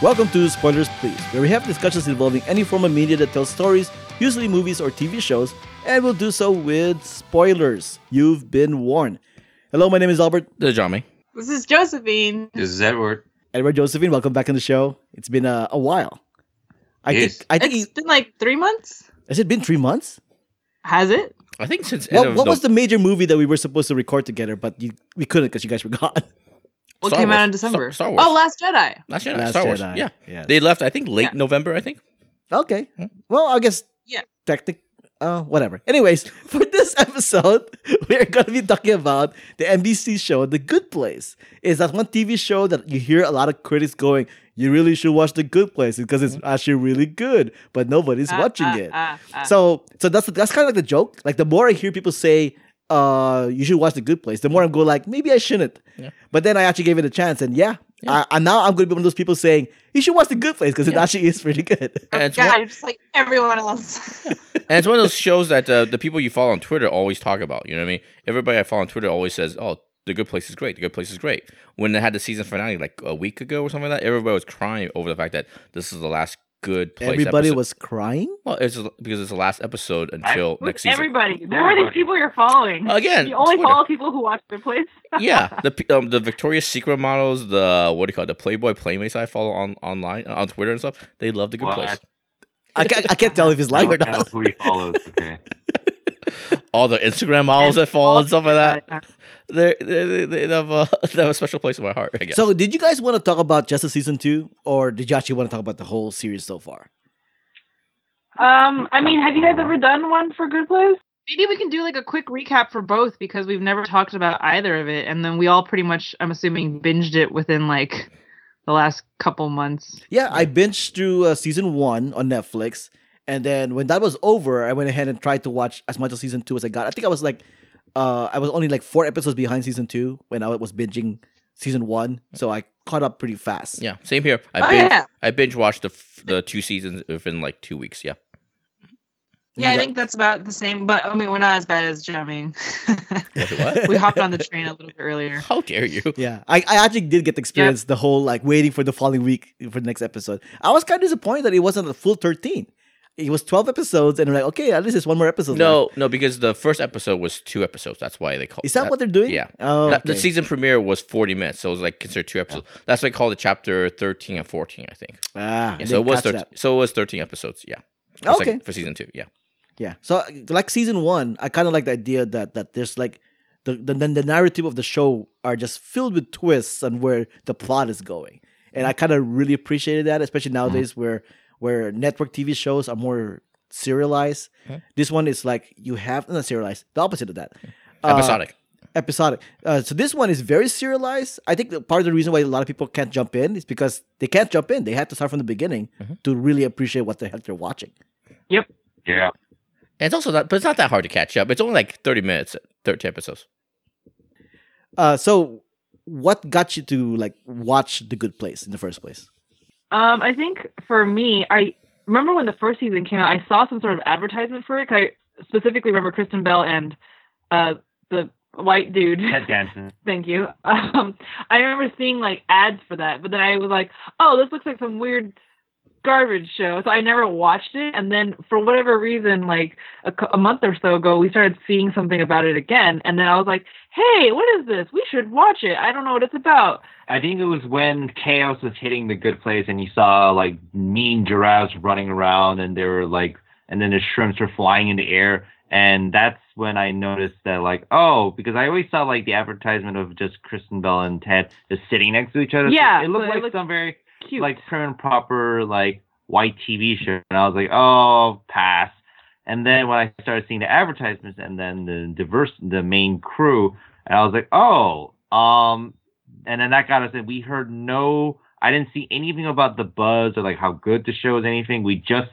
Welcome to Spoilers Please, where we have discussions involving any form of media that tells stories, usually movies or TV shows, and we'll do so with spoilers. You've been warned. Hello, my name is Albert. The Johnny. This is Josephine. This is Edward. Edward Josephine, welcome back on the show. It's been a, a while. I Yes. think I think It's been like three months. has it been three months? Has it? I think since end What, of what no- was the major movie that we were supposed to record together, but you, we couldn't because you guys were gone? What Star came Wars. out in December? Star- Star Wars. Oh, Last Jedi. Last Jedi, Last Star Wars. Jedi, Yeah, yes. they left. I think late Yeah. November. I think. Okay. Hmm. Well, I guess. Yeah. Technic. Uh, whatever. Anyways, for this episode, we're going to be talking about the NBC show, The Good Place. Is that one TV show that you hear a lot of critics going, you really should watch The Good Place because it's actually really good, but nobody's Ah, watching ah, it. ah. So, so that's that's kind of like the joke. Like the more I hear people say, uh, you should watch The Good Place, the more I'm going like, maybe I shouldn't. Yeah. But then I actually gave it a chance, and yeah, Yeah. I, and now I'm going to be one of those people saying you should watch The Good Place because it actually is pretty good. And it's, God, one, just like everyone else. and it's one of those shows that uh, the people you follow on Twitter always talk about. You know what I mean? Everybody I follow on Twitter always says, "Oh, the Good Place is great. The Good Place is great." When they had the season finale like a week ago or something like that, everybody was crying over the fact that this is the last Good Place. Everybody episode. was crying. well, it's because it's the last episode until next season. Everybody. Who are these people you're following? Again, you only Twitter. follow people who watch Good Place. yeah, the um, the Victoria's Secret models, the what do you call it, the Playboy Playmates I follow on online on Twitter and stuff. They love the Good What? Place. I can't, I can't tell if it's live or don't who he follows. Okay. All the Instagram models that follow and stuff like that. They they, they have a they have a special place in my heart. I guess. So, did you guys want to talk about just the season two, or did you actually want to talk about the whole series so far? Um, I mean, have you guys ever done one for Good Place? Maybe we can do like a quick recap for both because we've never talked about either of it, and then we all pretty much, I'm assuming, binged it within like the last couple months. Yeah, I binged through uh, season one on Netflix, and then when that was over, I went ahead and tried to watch as much of season two as I got. I think I was like, uh, I was only like four episodes behind season two when I was binging season one, so I caught up pretty fast. yeah, same here. I Oh, binge yeah. I binge watched the f- the two seasons within like two weeks. Yeah. Yeah, I think that's about the same, but I mean, we're not as bad as Jiaming. What, what? we hopped on the train a little bit earlier. How dare you? Yeah, I, I actually did get to experience the whole like waiting for the following week for the next episode. I was kind of disappointed that it wasn't a full 13. It was 12 episodes, and I'm like, okay, at least there's one more episode. left. No, no, because the first episode was two episodes. That's why they call. Is that what they're doing? Yeah. Oh, That- The season premiere was forty minutes, so it was like considered two episodes. That's why they called it chapter thirteen and fourteen, I think. Ah, Yeah, so it was 13, so it was thirteen episodes. Yeah. For Okay. sec- for season two. Yeah. Yeah. So like season one, I kind of like the idea that that there's like the, the the narrative of the show are just filled with twists and where the plot is going, and I kind of really appreciated that, especially nowadays where where network TV shows are more serialized. This one is like you have not serialized, the opposite of that. Uh, Episodic. episodic. Uh, so this one is very serialized. I think that part of the reason why a lot of people can't jump in is because they can't jump in. They have to start from the beginning Mhm. to really appreciate what the heck they're watching. Yep. Yeah. and it's also not, but it's not that hard to catch up. It's only like thirty minutes, thirty episodes. Uh, so what got you to like watch The Good Place in the first place? Um, I think for me, I remember when the first season came out, I saw some sort of advertisement for it. 'cause I specifically remember Kristen Bell and uh, the white dude. Ted Danson. Thank you. Um, I remember seeing like ads for that, but then I was like, "Oh, this looks like some weird garbage show." So I never watched it. And then for whatever reason, like a, a month or so ago, we started seeing something about it again, and then I was like, "Hey, what is this? We should watch it. I don't know what it's about." I think it was when chaos was hitting the good place, and you saw like mean giraffes running around, and they were like, and then the shrimps were flying in the air, and that's when I noticed that like, oh, because I always saw like the advertisement of just Kristen Bell and Ted just sitting next to each other. So Yeah, it looked so it like looked some very Cute. like and proper like white TV show, and I was like, oh, pass. And then when I started seeing the advertisements and then the diverse, the main crew, and I was like, oh, um, and then that got us. And we heard no, I didn't see anything about the buzz or like how good the show is, anything. We just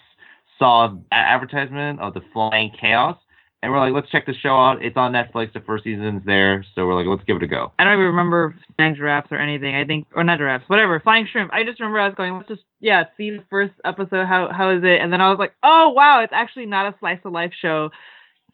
saw advertisement of the Flying Chaos, and we're like, let's check the show out. It's on Netflix. The first season's there, so we're like, let's give it a go. I don't even remember flying giraffes or anything. I think, or not giraffes, whatever, flying shrimp. I just remember I was going, let's just, yeah, see the first episode. How how is it? And then I was like, oh wow, it's actually not a slice of life show.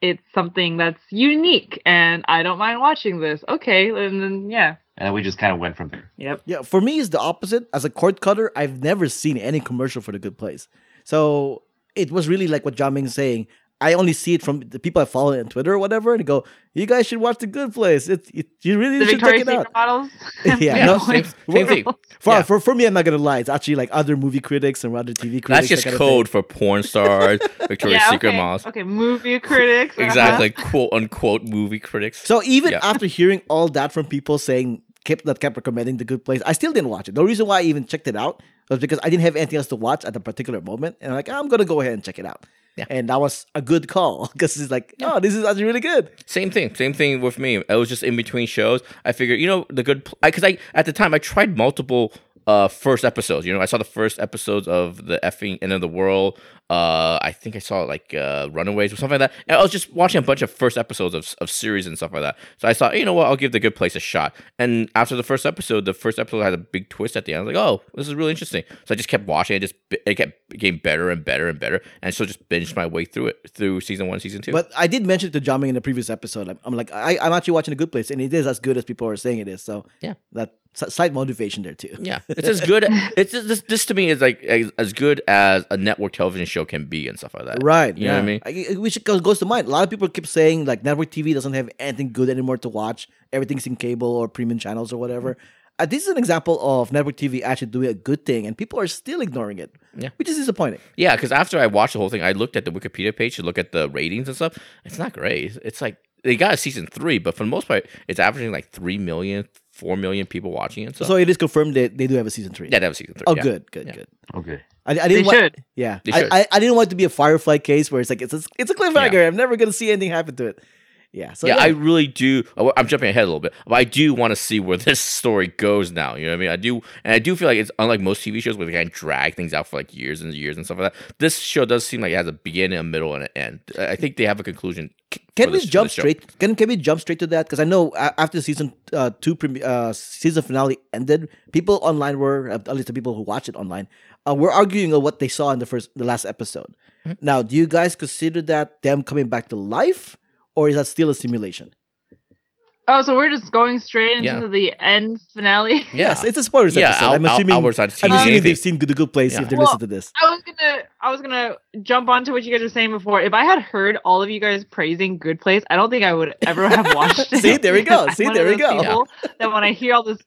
it's something that's unique and I don't mind watching this. Okay, and then yeah. And we just kind of went from there. Yep. Yeah, for me, it's the opposite. As a cord cutter, I've never seen any commercial for the Good Place. So it was really like what Jiaming's saying. I only see it from the people I follow on Twitter or whatever, and go, "You guys should watch The Good Place. It's it, you really The should check Victoria's it out." Models. Yeah, Yeah, no, same, same thing. For, Yeah. for for me, I'm not gonna lie. It's actually like other movie critics and other TV critics. That's just that code for porn stars, Victoria's yeah, Secret okay. models. Okay, movie critics. uh-huh. Exactly, quote unquote movie critics. So even Yeah. after hearing all that from people saying kept that kept recommending The Good Place, I still didn't watch it. The reason why I even checked it out was because I didn't have anything else to watch at the particular moment, and I'm like, I'm gonna go ahead and check it out. Yeah. And that was a good call because it's like, oh, this is actually really good. Same thing. Same thing with me. It was just in between shows. I figured, you know, the good because I, at the time I tried multiple uh first episodes. You know, I saw the first episodes of the effing end of the world. Uh, I think I saw like uh Runaways or something like that. And I was just watching a bunch of first episodes of of series and stuff like that. So I thought, you know what, I'll give the good place a shot. And after the first episode, the first episode had a big twist at the end. I was like, oh, this is really interesting. So I just kept watching. It just it kept getting better and better and better, and so just binged my way through it through season one, season two. But I did mention it to John in the previous episode. I'm, I'm like, I, I'm actually watching a good place, and it is as good as people are saying it is. So Yeah. that slight motivation there too. Yeah, it's as good. It's just, this. This to me is like as, as good as a network television show can be and stuff like that. Right. You know what I mean? I, which goes, to mind. A lot of people keep saying like network TV doesn't have anything good anymore to watch. Everything's in cable or premium channels or whatever. Uh, this is an example of network TV actually doing a good thing, and people are still ignoring it. Yeah. Which is disappointing. Yeah, because after I watched the whole thing, I looked at the Wikipedia page to look at the ratings and stuff. It's not great. It's like they got a season three, but for the most part, it's averaging like three million, four million people watching it. So, So it is confirmed that they do have a season three. yeah, that was season three. Oh, yeah. good, good, Yeah. good. Okay. I, I didn't want. should. Yeah, They I, should. I, I didn't want it to be a Firefly case where it's like it's a, it's a cliffhanger. I'm never gonna see anything happen to it. Yeah. So yeah, I really do. I'm jumping ahead a little bit, but I do want to see where this story goes now. You know what I mean? I do, and I do feel like it's unlike most TV shows where they kind of drag things out for like years and years and stuff like that. This show does seem like it has a beginning, a middle, and an end. I I think they have a conclusion. Can we this- jump straight? Can can we jump straight to that? Because I know after the season uh, two premi- uh, season finale ended, people online were at least the people who watch it online uh, were arguing on what they saw in the first the last episode. Mm-hmm. Now, do you guys consider that them coming back to life, or is that still a simulation? Oh, so we're just going straight into Yeah. the end finale. Yes, it's a spoilers Yeah, episode. Al- I'm assuming. Albert's not I'm assuming anything. they've seen the good place Yeah. if they Well, listen to this. I was gonna, I was gonna jump onto what you guys were saying before. If I had heard all of you guys praising Good Place, I don't think I would ever have watched it. See, there we go. See, there we go. people That when I hear all this,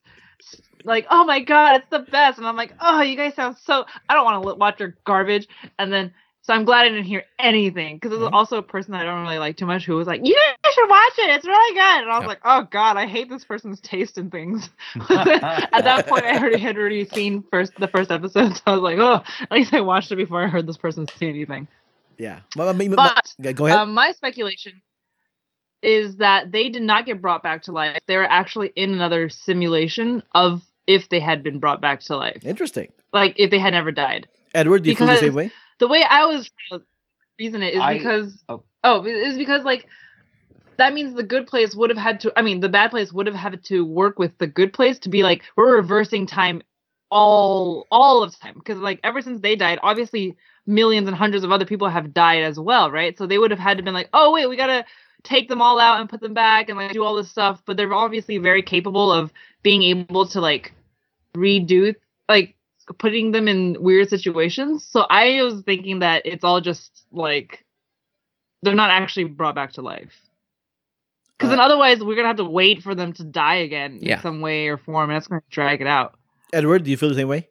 like, oh my god, it's the best, and I'm like, oh, you guys sound so. I don't want to watch your garbage, and then. So I'm glad I didn't hear anything because there's Mhm. also a person that I don't really like too much who was like, "You should watch it. It's really good." And I was Yeah. like, "Oh God, I hate this person's taste in things." At that point, I already had already seen first the first episode, so I was like, "Oh, at least I watched it before I heard this person say anything." Yeah. But, I mean, but- But yeah, go ahead. um, my speculation is that they did not get brought back to life. They were actually in another simulation of if they had been brought back to life, Interesting. like if they had never died. Edward, do you feel the same way? The way I was reason it is I- because oh. oh, is because like that means the good place would have had to. I mean, the bad place would have had to work with the good place to be like we're reversing time all all of time because like ever since they died, obviously millions and hundreds of other people have died as well, right? So they would have had to been like, oh wait, we gotta take them all out and put them back and like do all this stuff. But they're obviously very capable of being able to like redo like putting them in weird situations. So I was thinking that it's all just like they're not actually brought back to life. Because then Uh, otherwise we're gonna have to wait for them to die again Yeah. in some way or form, and that's gonna drag it out. Edward, do you feel the same way?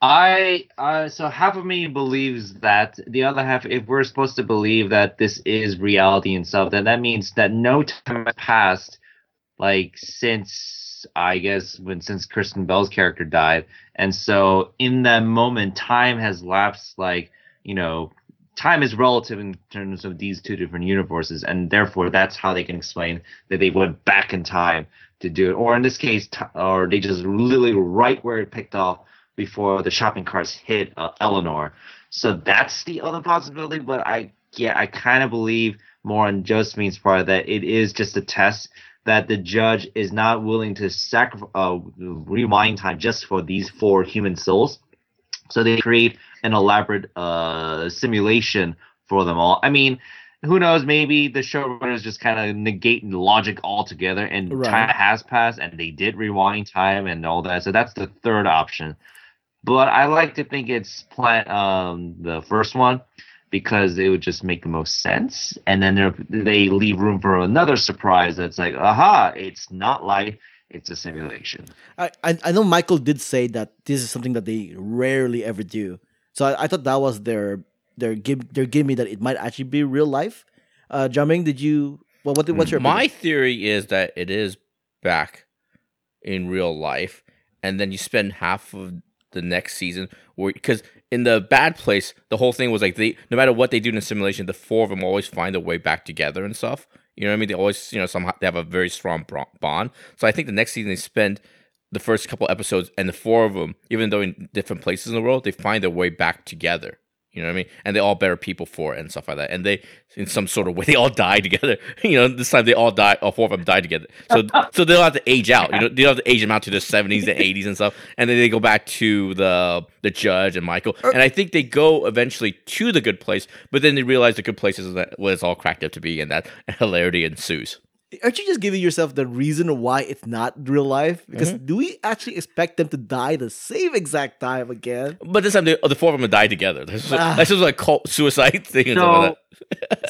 I uh, so half of me believes that the other half, if we're supposed to believe that this is reality and stuff, then that means that no time has passed, like since I guess when since Kristen Bell's character died, and so in that moment, time has lapsed. Like you know, time is relative in terms of these two different universes, and therefore that's how they can explain that they went back in time to do it, or in this case, t- or they just literally right where it picked off before the shopping carts hit uh, Eleanor. So that's the other possibility. But I, yeah, I kind of believe more on Josephine's part that it is just a test that the judge is not willing to sacrifice, uh, rewind time just for these four human souls. So they create an elaborate uh, simulation for them all. I mean, who knows? Maybe the showrunners just kind of negate logic altogether, and Right. time has passed, and they did rewind time and all that. So that's the third option. But I like to think it's plan um the first one because it would just make the most sense, and then they leave room for another surprise. That's like, aha, it's not life, it's a simulation. I, I I know Michael did say that this is something that they rarely ever do. So I, I thought that was their their give their gimme that it might actually be real life. Uh, Jiaming, did you? Well, what what's your My opinion? theory is that it is back in real life, and then you spend half of the next season because in the bad place, the whole thing was like they no matter what they do in the simulation, the four of them always find a way back together and stuff. You know what I mean? They always you know somehow they have a very strong bond. So I think the next season they spend the first couple episodes and the four of them, even though in different places in the world, they find their way back together. You know what I mean? And they all better people for it and stuff like that. And they, in some sort of way, they all die together. you know, this time they all die, all four of them die together. So, so they don't have to age out. You know, they don't have to age them out to the seventies and eighties and stuff. And then they go back to the the judge and Michael. Er and I think they go eventually to the good place, but then they realize the good place is that what it's all cracked up to be, and that hilarity ensues. Aren't you just giving yourself the reason why it's not real life? Because Mm-hmm. do we actually expect them to die the same exact time again? But this time, they, the four of them die together. That's just, Ah. that's just like cult suicide thing and stuff like.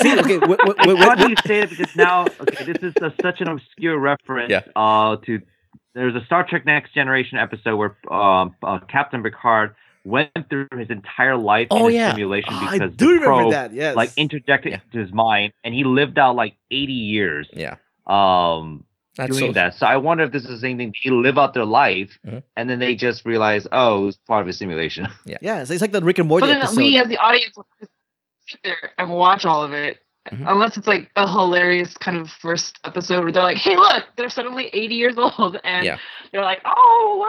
See, okay, wait, wait, wait, It's funny wait, you say it because now, okay, this is a, such an obscure reference. Yeah. Uh, to there's a Star Trek Next Generation episode where um, uh, Captain Picard went through his entire life Oh, in yeah. a simulation Ah, I because do the remember probe, that. Yes, like interjected Yeah. into his mind, and he lived out like 80 years. Yeah, Um, that's doing so, that. So I wonder if this is the same thing. They live out their life, Mhm. and then they just realize, oh, it's part of a simulation. yeah, yeah. so it's like the Rick and Morty But then episode. we, as the audience, will just sit there and watch all of it. Mhm. Unless it's like a hilarious kind of first episode where they're like, "Hey, look, they're suddenly 80 years old," and Yeah. they're like, "Oh,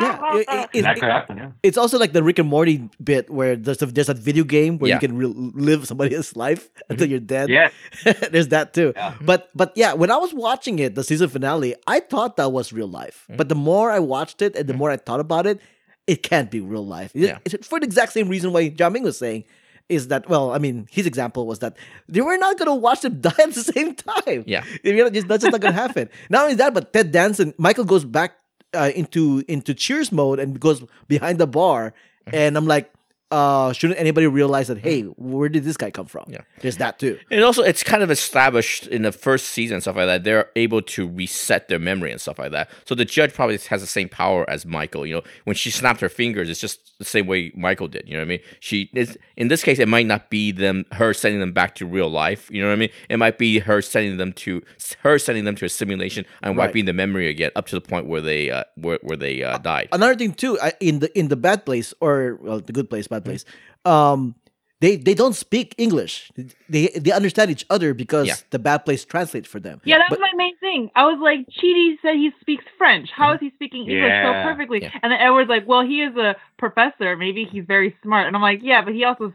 Yeah, it- it- it- that could happen. Yeah. it's also like the Rick and Morty bit where there's a, there's a video game where Yeah. you can re- live somebody else's life until you're dead. Yeah. there's that too. Yeah. But but yeah, when I was watching it, the season finale, I thought that was real life. Mm-hmm. But the more I watched it and the more I thought about it, it can't be real life. It- Yeah. it's for the exact same reason why Jiaming was saying is that well, I mean, his example was that they were not gonna watch them die at the same time. Yeah. You know, just, that's just not gonna happen. Not only that, but Ted Danson, Michael goes back uh, into into Cheers mode and goes behind the bar, Mm-hmm. and I'm like, uh, shouldn't anybody realize that? Hey, where did this guy come from? Yeah. there's that too. And also, it's kind of established in the first season and stuff like that. They're able to reset their memory and stuff like that. So the judge probably has the same power as Michael. You know, when she snapped her fingers, it's just the same way Michael did. You know what I mean? She is in this case, it might not be them her sending them back to real life. You know what I mean? It might be her sending them to her sending them to a simulation and Right. wiping the memory again up to the point where they uh, where where they uh, died. Another thing too, in the in the bad place or well, the good place, bad place, um, they they don't speak English. They they understand each other because Yeah. the bad place translates for them. Yeah, that But- was my main thing. I was like, Chidi said he speaks French. How is he speaking English Yeah. so perfectly? Yeah. And then Edward's like, well, he is a professor. Maybe he's very smart. And I'm like, yeah, but he also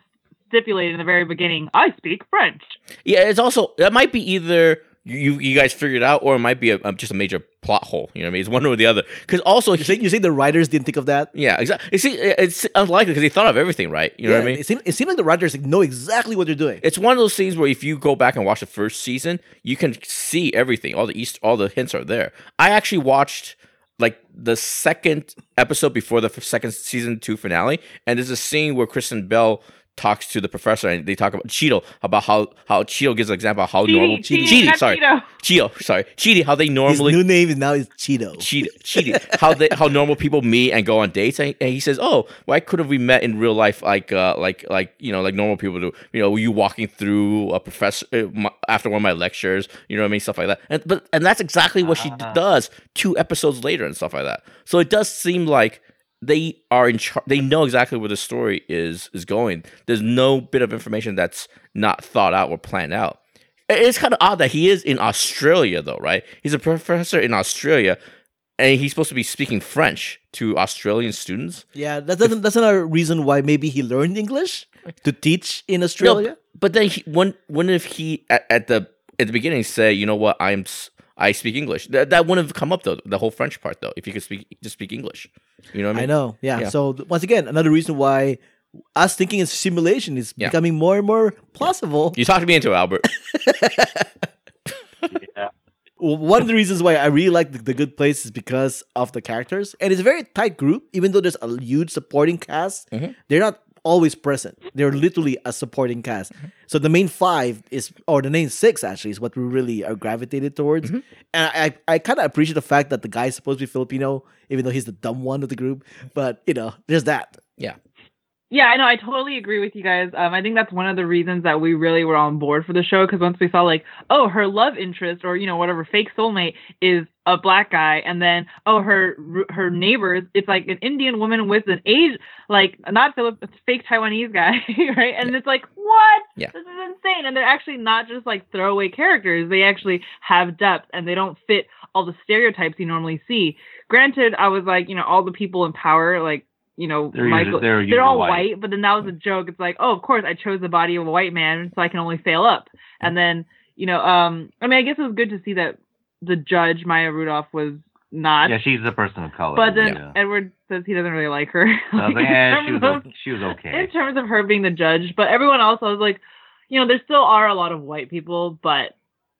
stipulated in the very beginning, I speak French. Yeah, it's also that might be either you you guys figured it out or it might be a, a- just a major plot hole. You know what I mean? It's one or the other. Because also, You say you the writers didn't think of that. yeah, exactly. See, it's unlikely because they thought of everything, right? You know what I mean? It seemed, it seemed like the writers know exactly what they're doing. It's one of those things where if you go back and watch the first season, you can see everything. All the east, all the hints are there. I actually watched like the second episode before the second season two finale, and there's a scene where Kristen Bell talks to the professor and they talk about Cheeto about how how Cheeto gives an example of how normal Chidi, Cheeto, not sorry Cheeto. Cheeto sorry Cheeto how they His normally new name is now is Cheeto. cheat, cheating. How they, how normal people meet and go on dates, and, and he says, "Oh, why couldn't we met in real life like uh like like you know like normal people do? You know, were you walking through a professor uh, my, after one of my lectures, you know what I mean, stuff like that. And but and that's exactly what she d- Ah. does two episodes later and stuff like that. So it does seem like they are in charge. They know exactly where the story is is going. There's no bit of information that's not thought out or planned out. It's kind of odd that he is in Australia, though, right? He's a professor in Australia, and he's supposed to be speaking French to Australian students. Yeah, that doesn't that's another reason why maybe he learned English to teach in Australia. No, but then he, when when if he at, at the at the beginning say, you know what, I'm I speak English. That that wouldn't have come up though. The whole French part though, if you could speak just speak English. You know what I mean? I know. Yeah. Yeah. So once again, another reason why us thinking it's simulation is Yeah. becoming more and more plausible. You talked me into it, Albert. Yeah. One of the reasons why I really like the, the Good Place is because of the characters, and it's a very tight group. Even though there's a huge supporting cast, Mhm. they're not always present. They're literally a supporting cast. So the main five is, or the main six actually, is what we really are gravitated towards. Mm-hmm. And I, I, I kind of appreciate the fact that the guy's supposed to be Filipino, even though he's the dumb one of the group. But you know, there's that. Yeah. Yeah, I know. I totally agree with you guys. Um, I think that's one of the reasons that we really were on board for the show because once we saw like, oh, her love interest or you know whatever fake soulmate is a black guy, and then oh, her her neighbors, it's like an Indian woman with an age like not Philip, fake Taiwanese guy, right? And it's like, what? Yeah. This is insane. And they're actually not just like throwaway characters; they actually have depth, and they don't fit all the stereotypes you normally see. Granted, I was like, you know, all the people in power, like you know, They're Michael, usually- they're they're all white. white. but then that was a joke. It's like, oh, of course, I chose the body of a white man, so I can only fail up. And then, you know, um, I mean, I guess it was good to see that the judge Maya Rudolph was not. Yeah, she's a person of color. but then yeah. Edward says he doesn't really like her. So I was like, in eh, she was of- she was okay. in terms of her being the judge, but everyone else, I was like, you know, there still are a lot of white people, but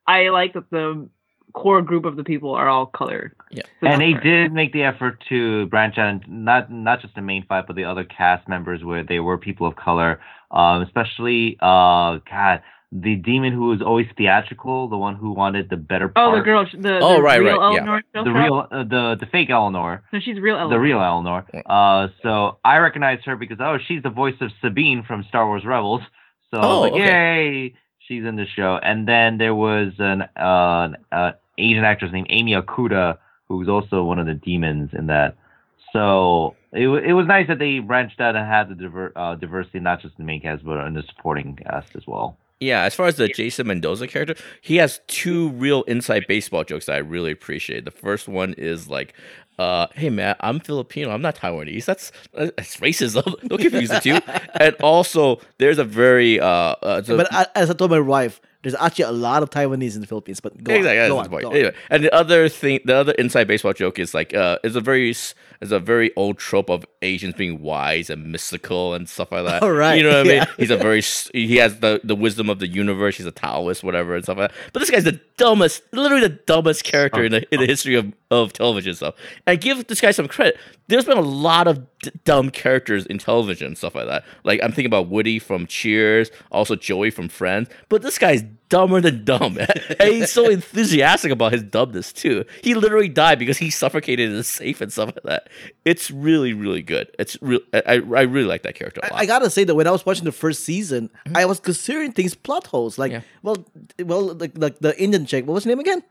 I like that the core group of the people are all colored. Yeah. And they part. did make the effort to branch out, and not not just the main five, but the other cast members where they were people of color, um, especially uh, God, the demon who was always theatrical, the one who wanted the better part. Oh, the girl, the, Oh, the right, real right, yeah. Eleanor the real, uh, the the fake Eleanor. No, she's real Eleanor. the real Eleanor. Uh, so I recognize her because oh, she's the voice of Sabine from Star Wars Rebels. So Oh, like, okay. yay, she's in the show. And then there was an uh, an uh, Asian actress named Amy Okuda, who was also one of the demons in that. So it it was nice that they branched out and had the diver- uh, diversity, not just in the main cast, but in the supporting cast as well. Yeah, as far as the Jason Mendoza character, he has two real inside baseball jokes that I really appreciate. The first one is like, uh, "Hey man, I'm Filipino. I'm not Taiwanese. That's that's racism. Don't confuse the two." And also, there's a very uh, uh so- But as I told my wife, there's actually a lot of Taiwanese in the Philippines. But go exactly, on, go that's on, the point. go on. Anyway, and the other thing, the other inside baseball joke is like, uh, is a very, s- is a very old trope of Asians being wise and mystical and stuff like that. All right, You know what I yeah. mean? He's a very, he has the the wisdom of the universe. He's a Taoist, whatever, and stuff like that. But this guy's the dumbest, literally the dumbest character in the in the history of of television stuff. And give this guy some credit. There's been a lot of d- dumb characters in television and stuff like that. Like I'm thinking about Woody from Cheers, also Joey from Friends. But this guy's dumber than dumb, and he's so enthusiastic about his dumbness too. He literally died because he suffocated in a safe and stuff like that. It's really, really good. It's real. I, I really like that character a lot. I, I gotta say that when I was watching the first season, mm-hmm. I was considering things plot holes. Like, Yeah. well, well, like, like the Indian chick. What was her name again?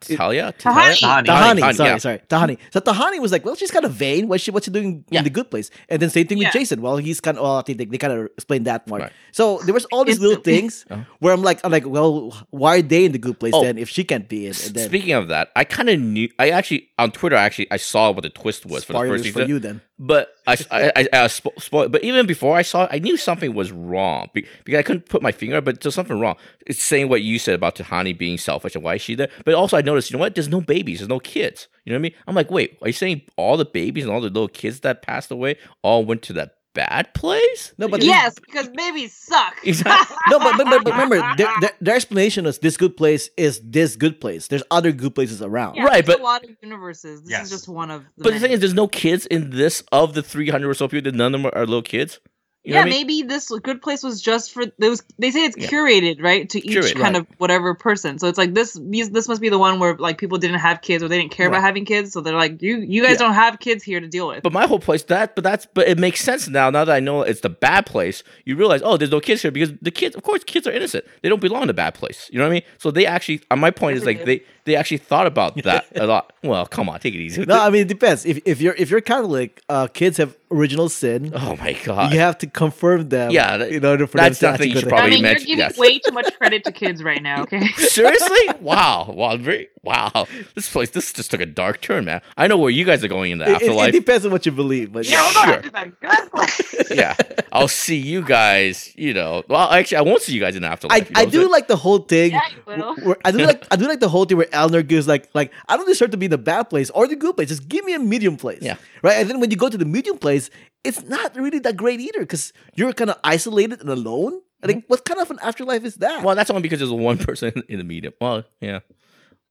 Talia, Tahani. Tahani. Tahani. Tahani, sorry, yeah. sorry. Tahani. So Tahani was like, well, she's kind of vain. What's she, what's she doing Yeah. in the good place? And then same thing Yeah. with Jason. Well, he's kind of, well, I think they, they kind of explained that more. Right. So there was all these little Instantly. things uh-huh. where I'm like, I'm like, well, why are they in the good place Oh. then if she can't be in? Then Speaking of that, I kind of knew. I actually on Twitter, actually, I saw what the twist was for the first season. for you then. But I, I, I, I spo- spoil- But even before I saw it, I knew something was wrong be- because I couldn't put my finger. But there's something wrong. It's saying what you said about Tahani being selfish and why is she there. But also, I noticed, you know what? There's no babies. There's no kids. You know what I mean? I'm like, wait, are you saying all the babies and all the little kids that passed away all went to that bad place? No, but yes, because babies suck. Exactly. no, but, but, but, but remember, their, their, their explanation is this good place is this good place. There's other good places around. Yeah, Right, but- a lot of universes. This Yes. is just one of. The But the thing is, there's no kids in this of the 300 or so people. None of them are little kids. You yeah, what I mean? maybe this good place was just for those. They say it's Yeah. curated, right, to each Curated, kind right. of whatever person. So it's like this. These this must be the one where like people didn't have kids or they didn't care Right. about having kids, so they're like, you you guys Yeah. don't have kids here to deal with. But my whole place that, but that's, but it makes sense now. Now that I know it's the bad place, you realize, oh, there's no kids here because the kids, of course, kids are innocent. They don't belong in the bad place. You know what I mean? So they actually, uh, my point is like they they actually thought about that a lot. Well, come on, take it easy. No, I mean it depends. If, if you're if you're Catholic, uh, kids have original sin. oh my god. you have to confirm them. Yeah, that- in order for that's them to something you should probably I mean, you're giving yes. way too much credit to kids right now. Okay. Seriously? wow. Wow. Very wow. This place, this just took a dark turn, man. I know where you guys are going in the It- It, it afterlife. depends on what you believe, but Yeah, Sure. we're going to the good place. yeah. I'll see you guys, you know. Well, actually, I won't see you guys in the afterlife. I, you know I do saying? like the whole thing. Yeah, you will. where- I do like I do like the whole thing where Eleanor gives like like I don't deserve to be in the bad place or the good place. Just give me a medium place. Yeah. Right. And then when you go to the medium place, it's not really that great either because you're kind of isolated and alone. I think mm-hmm. what kind of an afterlife is that? Well, that's only because there's one person in the medium. Well, yeah.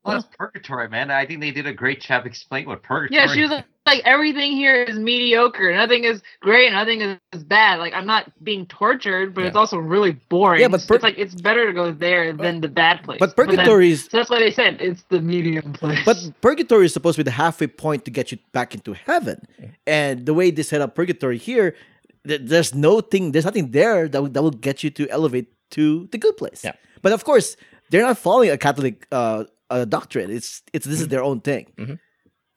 Well, it's purgatory, man. I think they did a great job explaining what purgatory. Yeah, she was like, like everything here is mediocre. Nothing is great. Nothing is, is bad. Like I'm not being tortured, but it's also really boring. Yeah, but pur- it's like it's better to go there than the bad place. but then- purgatory is so that's why they said it's the medium place. But purgatory is supposed to be the halfway point to get you back into heaven. And the way they set up purgatory here, th- there's no thing, there's nothing there that will, that will get you to elevate to the good place. Yeah. But of course, they're not following a Catholic uh, uh, doctrine. It's it's this is their own thing.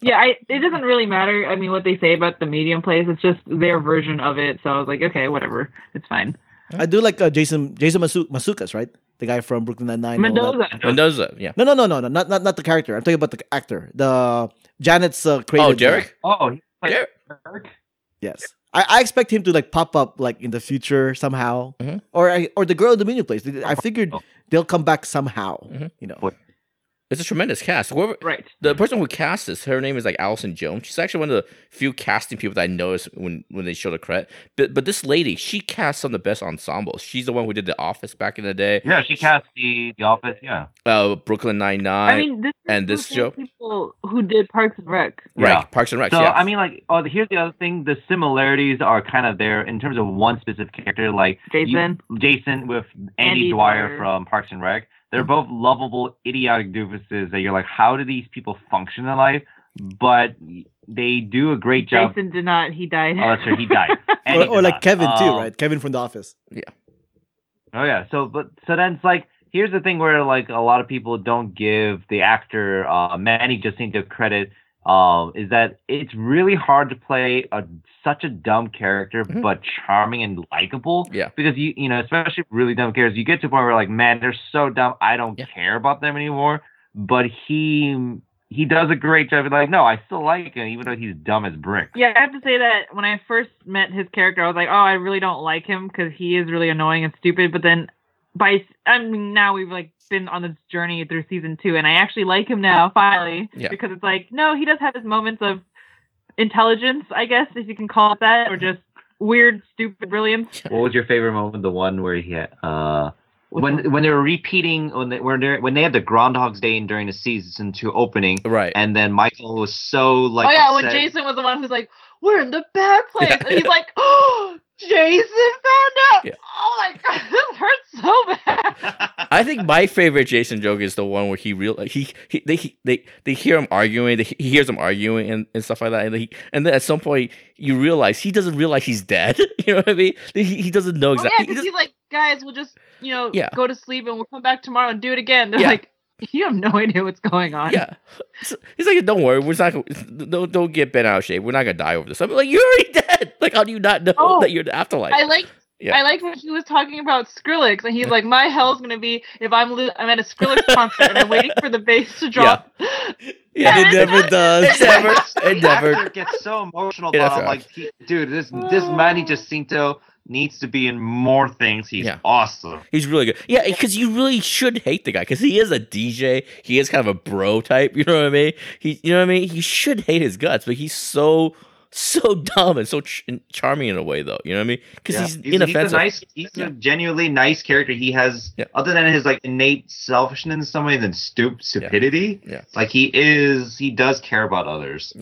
yeah, I, it doesn't really matter. I mean, what they say about the medium place, it's just their version of it. So I was like, okay, whatever, it's fine. I do like uh, Jason Jason Masu- Mantzoukas, right? The guy from Brooklyn Nine Nine. Mendoza. Mendoza, yeah. No, no, no, no, no, not not not the character. I'm talking about the actor. The Janet's uh, created. Oh, Derek? Oh, Derek. Kirk? Yes. I, I expect him to like pop up like in the future somehow, Mhm. or I, or the girl in the menu place. I figured Oh. they'll come back somehow. Mhm. You know, What? It's a tremendous cast. Whoever, Right. the person who cast this, her name is like Allison Jones. She's actually one of the few casting people that I noticed when when they show the credit. But but this lady, she casts some of the best ensembles. She's the one who did The Office back in the day. Yeah, she cast the The Office. Yeah. Uh, Brooklyn Nine Nine. I Nine. mean, this is and this same show- people who did Parks and Rec. right, Yeah. Parks and Rec. So yeah. I mean, like, oh, here's the other thing: the similarities are kind of there in terms of one specific character, like you- Jason. Jason with Andy, Andy Dwyer, Dwyer. from Parks and Rec. They're both lovable, idiotic doofuses that you're like, how do these people function in life? But they do a great job. Jason did not. He died. Oh, that's right, he died. Or, he or like not. Kevin too, Um, right? Kevin from The Office. Yeah. Oh yeah. So but so then it's like here's the thing where like a lot of people don't give the actor uh Manny Jacinto credit um is that it's really hard to play a such a dumb character Mhm. but charming and likable. Yeah. Because you you know, especially really dumb characters, you get to a point where like, man, they're so dumb I don't Yeah. care about them anymore. But he he does a great job of like, no, I still like him even though he's dumb as bricks. Yeah, I have to say that when I first met his character, I was like, oh, I really don't like him because he is really annoying and stupid. But then, by I mean, now we've like been on this journey through season two, and I actually like him now finally Yeah. because it's like, no, he does have his moments of intelligence, I guess, if you can call it that, or just weird, stupid brilliance. What was your favorite moment? The one where he had uh when when they were repeating when they when they when they had the Groundhog's Day during the season two opening, right. and then Michael was so like oh yeah, when. Jason was the one who's like, we're in the bad place, Yeah. and he's like, oh, Jason found out. Yeah. Oh my god, this hurts so bad. I think my favorite Jason joke is the one where he real he, he they he, they they hear him arguing, they, he hears them arguing and, and stuff like that, and, he, and then at some point you realize he doesn't realize he's dead. you know what I mean? He, he doesn't know Oh, exactly. yeah, because just- he's like, guys, we'll just, you know, Yeah. go to sleep and we'll come back tomorrow and do it again. They're Yeah. like, you have no idea what's going on. yeah, So he's like, don't worry, we're not. gonna- Don't don't get bent out of shape. We're not gonna die over this. I'm like, you're already dead. Like, how do you not know Oh, that you're in the afterlife? I like. Yeah. I like when he was talking about Skrillex, and he's like, "My hell's gonna be if I'm li- I'm at a Skrillex concert and I'm waiting for the bass to drop." yeah, it never does. It never, it never. actor gets so emotional Yeah, about that's him. right. Like, he, dude, this this Manny Jacinto needs to be in more things. He's Yeah. awesome. He's really good. Yeah, because you really should hate the guy because he is a DJ. He is kind of a bro type. You know what I mean? He, you know what I mean? You should hate his guts, but he's so so dumb and so ch- charming in a way, though. You know what I mean? Because Yeah. he's, he's, he's inoffensive. a nice, he's Yeah. a genuinely nice character. He has, Yeah. other than his like innate selfishness in some way, than stup- stupidity. Yeah. Like he is, he does care about others.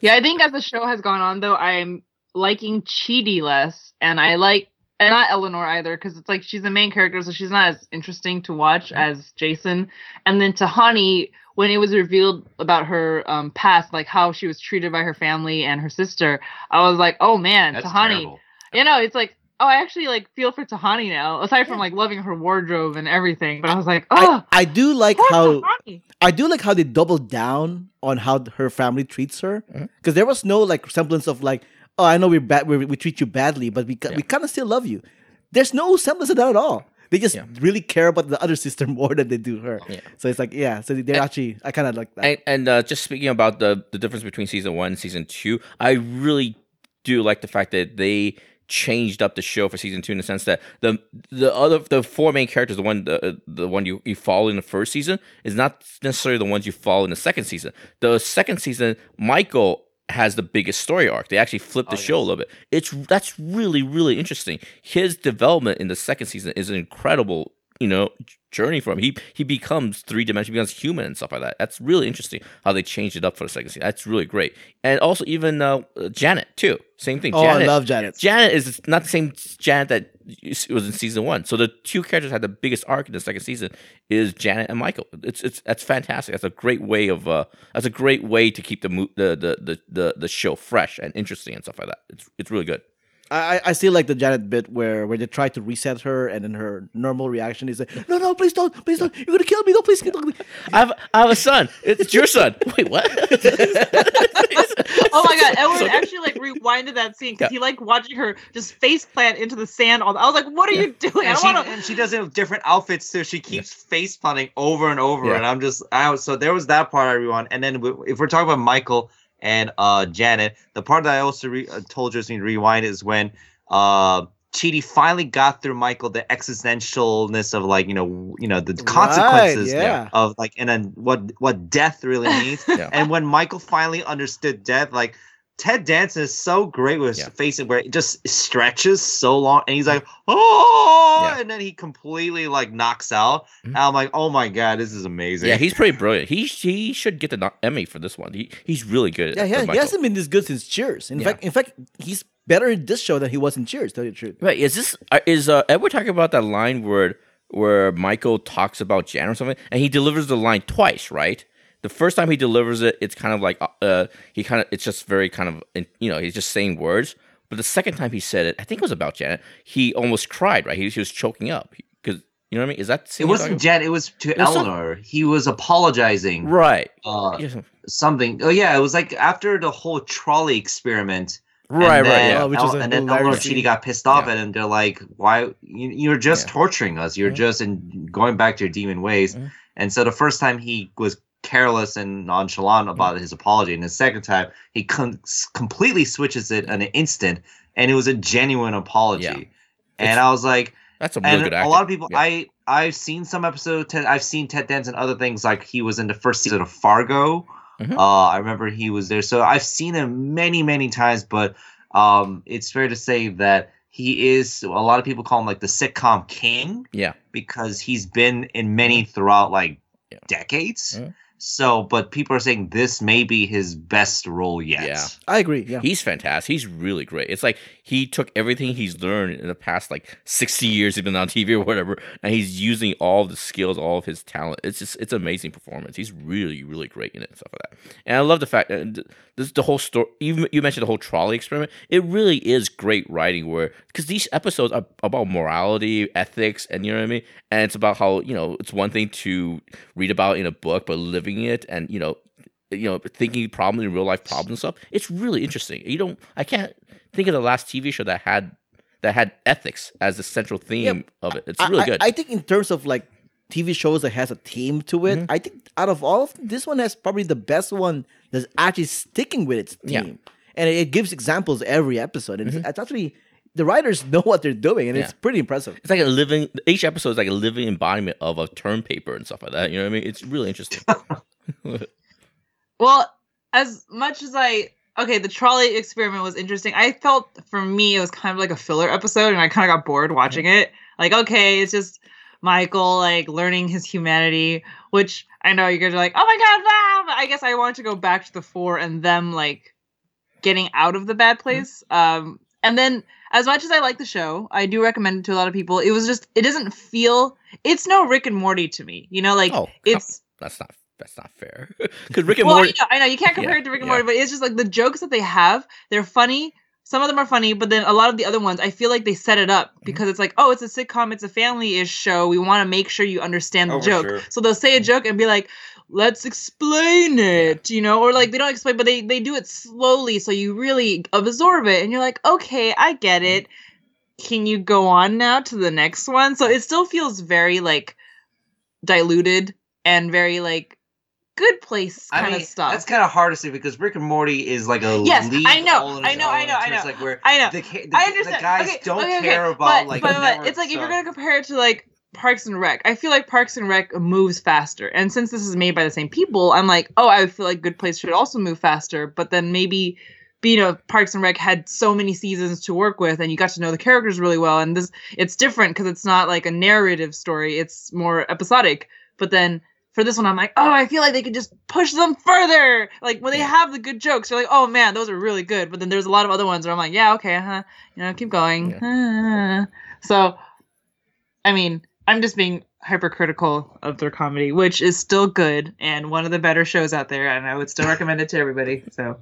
Yeah, I think as the show has gone on, though, I'm liking Chidi less, and I like, and not Eleanor either, because it's like she's the main character, so she's not as interesting to watch as Jason. And then Tahani, when it was revealed about her um, past, like how she was treated by her family and her sister, I was like, oh man, That's Tahani. terrible. You know, it's like, oh, I actually like feel for Tahani now, aside from like loving her wardrobe and everything. But I was like, oh, I, I do like how Tahani. I do like how they doubled down on how her family treats her because there was no like semblance of like oh I know we're bad we we treat you badly but we Yeah. we kind of still love you. There's no semblance of that at all. They just Yeah. really care about the other sister more than they do her. Yeah. So it's like yeah. So they're And- actually I kind of like that. And, and uh, just speaking about the the difference between season one and season two, I really do like the fact that they changed up the show for season two in the sense that the the other the four main characters, the one the the one you, you follow in the first season, is not necessarily the ones you follow in the second season. The second season, Michael has the biggest story arc. They actually flipped the Oh, show a little bit. It's that's really really interesting. His development in the second season is an incredible you know journey for him. He he becomes three dimensional, becomes human and stuff like that. That's really interesting how they changed it up for the second season. That's really great. And also even uh, Janet too. Same thing. Oh, Janet, I love Janet. Janet is not the same Janet that was in season one. So the two characters had the biggest arc in the second season is Janet and Michael. It's it's that's fantastic. That's a great way of uh that's a great way to keep the the the the the show fresh and interesting and stuff like that. It's it's really good. I, I- I still like the Janet bit where where they try to reset her, and then her normal reaction is like, "No, no, please don't, please don't! You're gonna kill me! Don't please kill me!" I have I have a son. It's your son. Wait, what? Oh my god, Edward So- actually like rewinded that scene because Yeah. he liked watching her just face plant into the sand. All the- I was like, "What are you doing?" And don't she, want to. and she does it with different outfits too. She keeps face planting over and over, Yeah. and I'm just I was so there was that part everyone. And then w- if we're talking about Michael and uh Janet, the part that I also re- uh, told you to rewind is when uh Chidi finally got through Michael the existentialness of like you know you know the consequences yeah. of like and then what what death really means. Yeah. And when Michael finally understood death, like Ted Danson is so great with his Yeah. face where it just stretches so long, and he's like, oh, Yeah. and then he completely like knocks out. Mhm. And I'm like, oh my god, this is amazing. yeah, he's pretty brilliant. He he should get the Emmy for this one. He he's really good. Yeah, at he, he hasn't been this good since Cheers. In Yeah. fact, in fact, he's better in this show than he was in Cheers. Tell you the truth. Right? Is this uh, is uh, Edward talking about that line where where Michael talks about Jan or something, and he delivers the line twice, right? The first time he delivers it, it's kind of like uh, uh he kind of it's just very kind of you know he's just saying words. But the second time he said it, I think it was about Janet. He almost cried, right? He, he was choking up because you know what I mean. Is that the it wasn't Janet? It was to It was some- Eleanor. He was apologizing. right? Uh, Yeah. something. Oh yeah, it was like after the whole trolley experiment. and Right, right, then yeah. Oh, which El- and then Eleanor and. Chidi got pissed off Yeah. at him. They're like, "Why? You, you're just Yeah. torturing us. You're just in going back to your demon ways." Mhm. And so the first time he was careless and nonchalant about his apology, and the second time he com- completely switches it in an instant, and it was a genuine apology. Yeah. And It's- I was like, That's a really good a lot of people, Yeah. I I've seen some episode. Ted, I've seen Ted Danson other things like he was in the first season of Fargo. Mhm. Uh, I remember he was there, so I've seen him many many times. But um, it's fair to say that he is. A lot of people call him like the sitcom king yeah. because he's been in many throughout like Yeah. decades. Mhm. So, but people are saying this may be his best role yet. Yeah. I agree. Yeah. He's fantastic. He's really great. It's like he took everything he's learned in the past like 60 years he's been on TV or whatever, and he's using all the skills, all of his talent. It's just it's amazing performance. He's really, really great in it and stuff like that. And I love the fact that this the whole story. You you mentioned the whole trolley experiment. It really is great writing where because these episodes are about morality, ethics, and you know what I mean. And it's about how you know it's one thing to read about in a book, but living it and you know you know, thinking problem in real life problems and stuff. It's really interesting. You don't, I can't think of the last TV show that had that had ethics as the central theme of it. It's really I, good. I think in terms of like TV shows that has a theme to it, Mm-hmm. I think out of all of them, this one has probably the best one that's actually sticking with its Yeah. theme, and it, gives examples every episode. And it's, it's actually the writers know what they're doing, and it's Mm-hmm. Pretty impressive. it's like a living. Each episode is like a living embodiment of a term paper and stuff like that. You know what I mean? It's really interesting. Well, as much as I okay, the trolley experiment was interesting. I felt for me it was kind of like a filler episode, and I kind of got bored watching it. Like, okay, it's just Michael like learning his humanity, which I know you guys are like, oh my god, wow! But I guess I want to go back to the four and them like getting out of the bad place. Um, and then as much as I like the show, I do recommend it to a lot of people. It was just it doesn't feel it's no Rick and Morty to me. You know, like oh, it's that's not that's not fair. Because Rick and well, Morty. I know, I know you can't compare Yeah, it to Rick and yeah. Morty, but it's just like the jokes that they have, they're funny. Some of them are funny, but then a lot of the other ones, I feel like they set it up Mm-hmm. because it's like, oh, it's a sitcom, it's a family-ish show. We want to make sure you understand the Oh, joke. sure. So they'll say a mm-hmm. joke and be like, let's explain it, you know, or like mm-hmm. they don't explain, but they they do it slowly, so you really absorb it, and you're like, okay, I get mm-hmm. it. Can you go on now to the next one? So it still feels very like diluted and very like good place I kind mean, of stuff. that's kind of hard to say because Rick and Morty is like a Yes, I know, I know, I know, I know. Like where I know. the, the, I the guys okay, don't okay, okay. care about but, like. but, but it's like if you're gonna compare it to like Parks and Rec, I feel like Parks and Rec moves faster, and since this is made by the same people, I'm like, oh, I feel like Good Place should also move faster. But then maybe, you know, Parks and Rec had so many seasons to work with, and you got to know the characters really well. And this, it's different because it's not like a narrative story; it's more episodic. But then for this one, I'm like, oh, I feel like they could just push them further. Like when they have the good jokes, you're like, oh man, those are really good. But then there's a lot of other ones where I'm like, yeah, okay, uh-huh, you know, keep going. So, I mean, I'm just being hypercritical of their comedy, which is still good and one of the better shows out there, and I would still recommend it to everybody. So,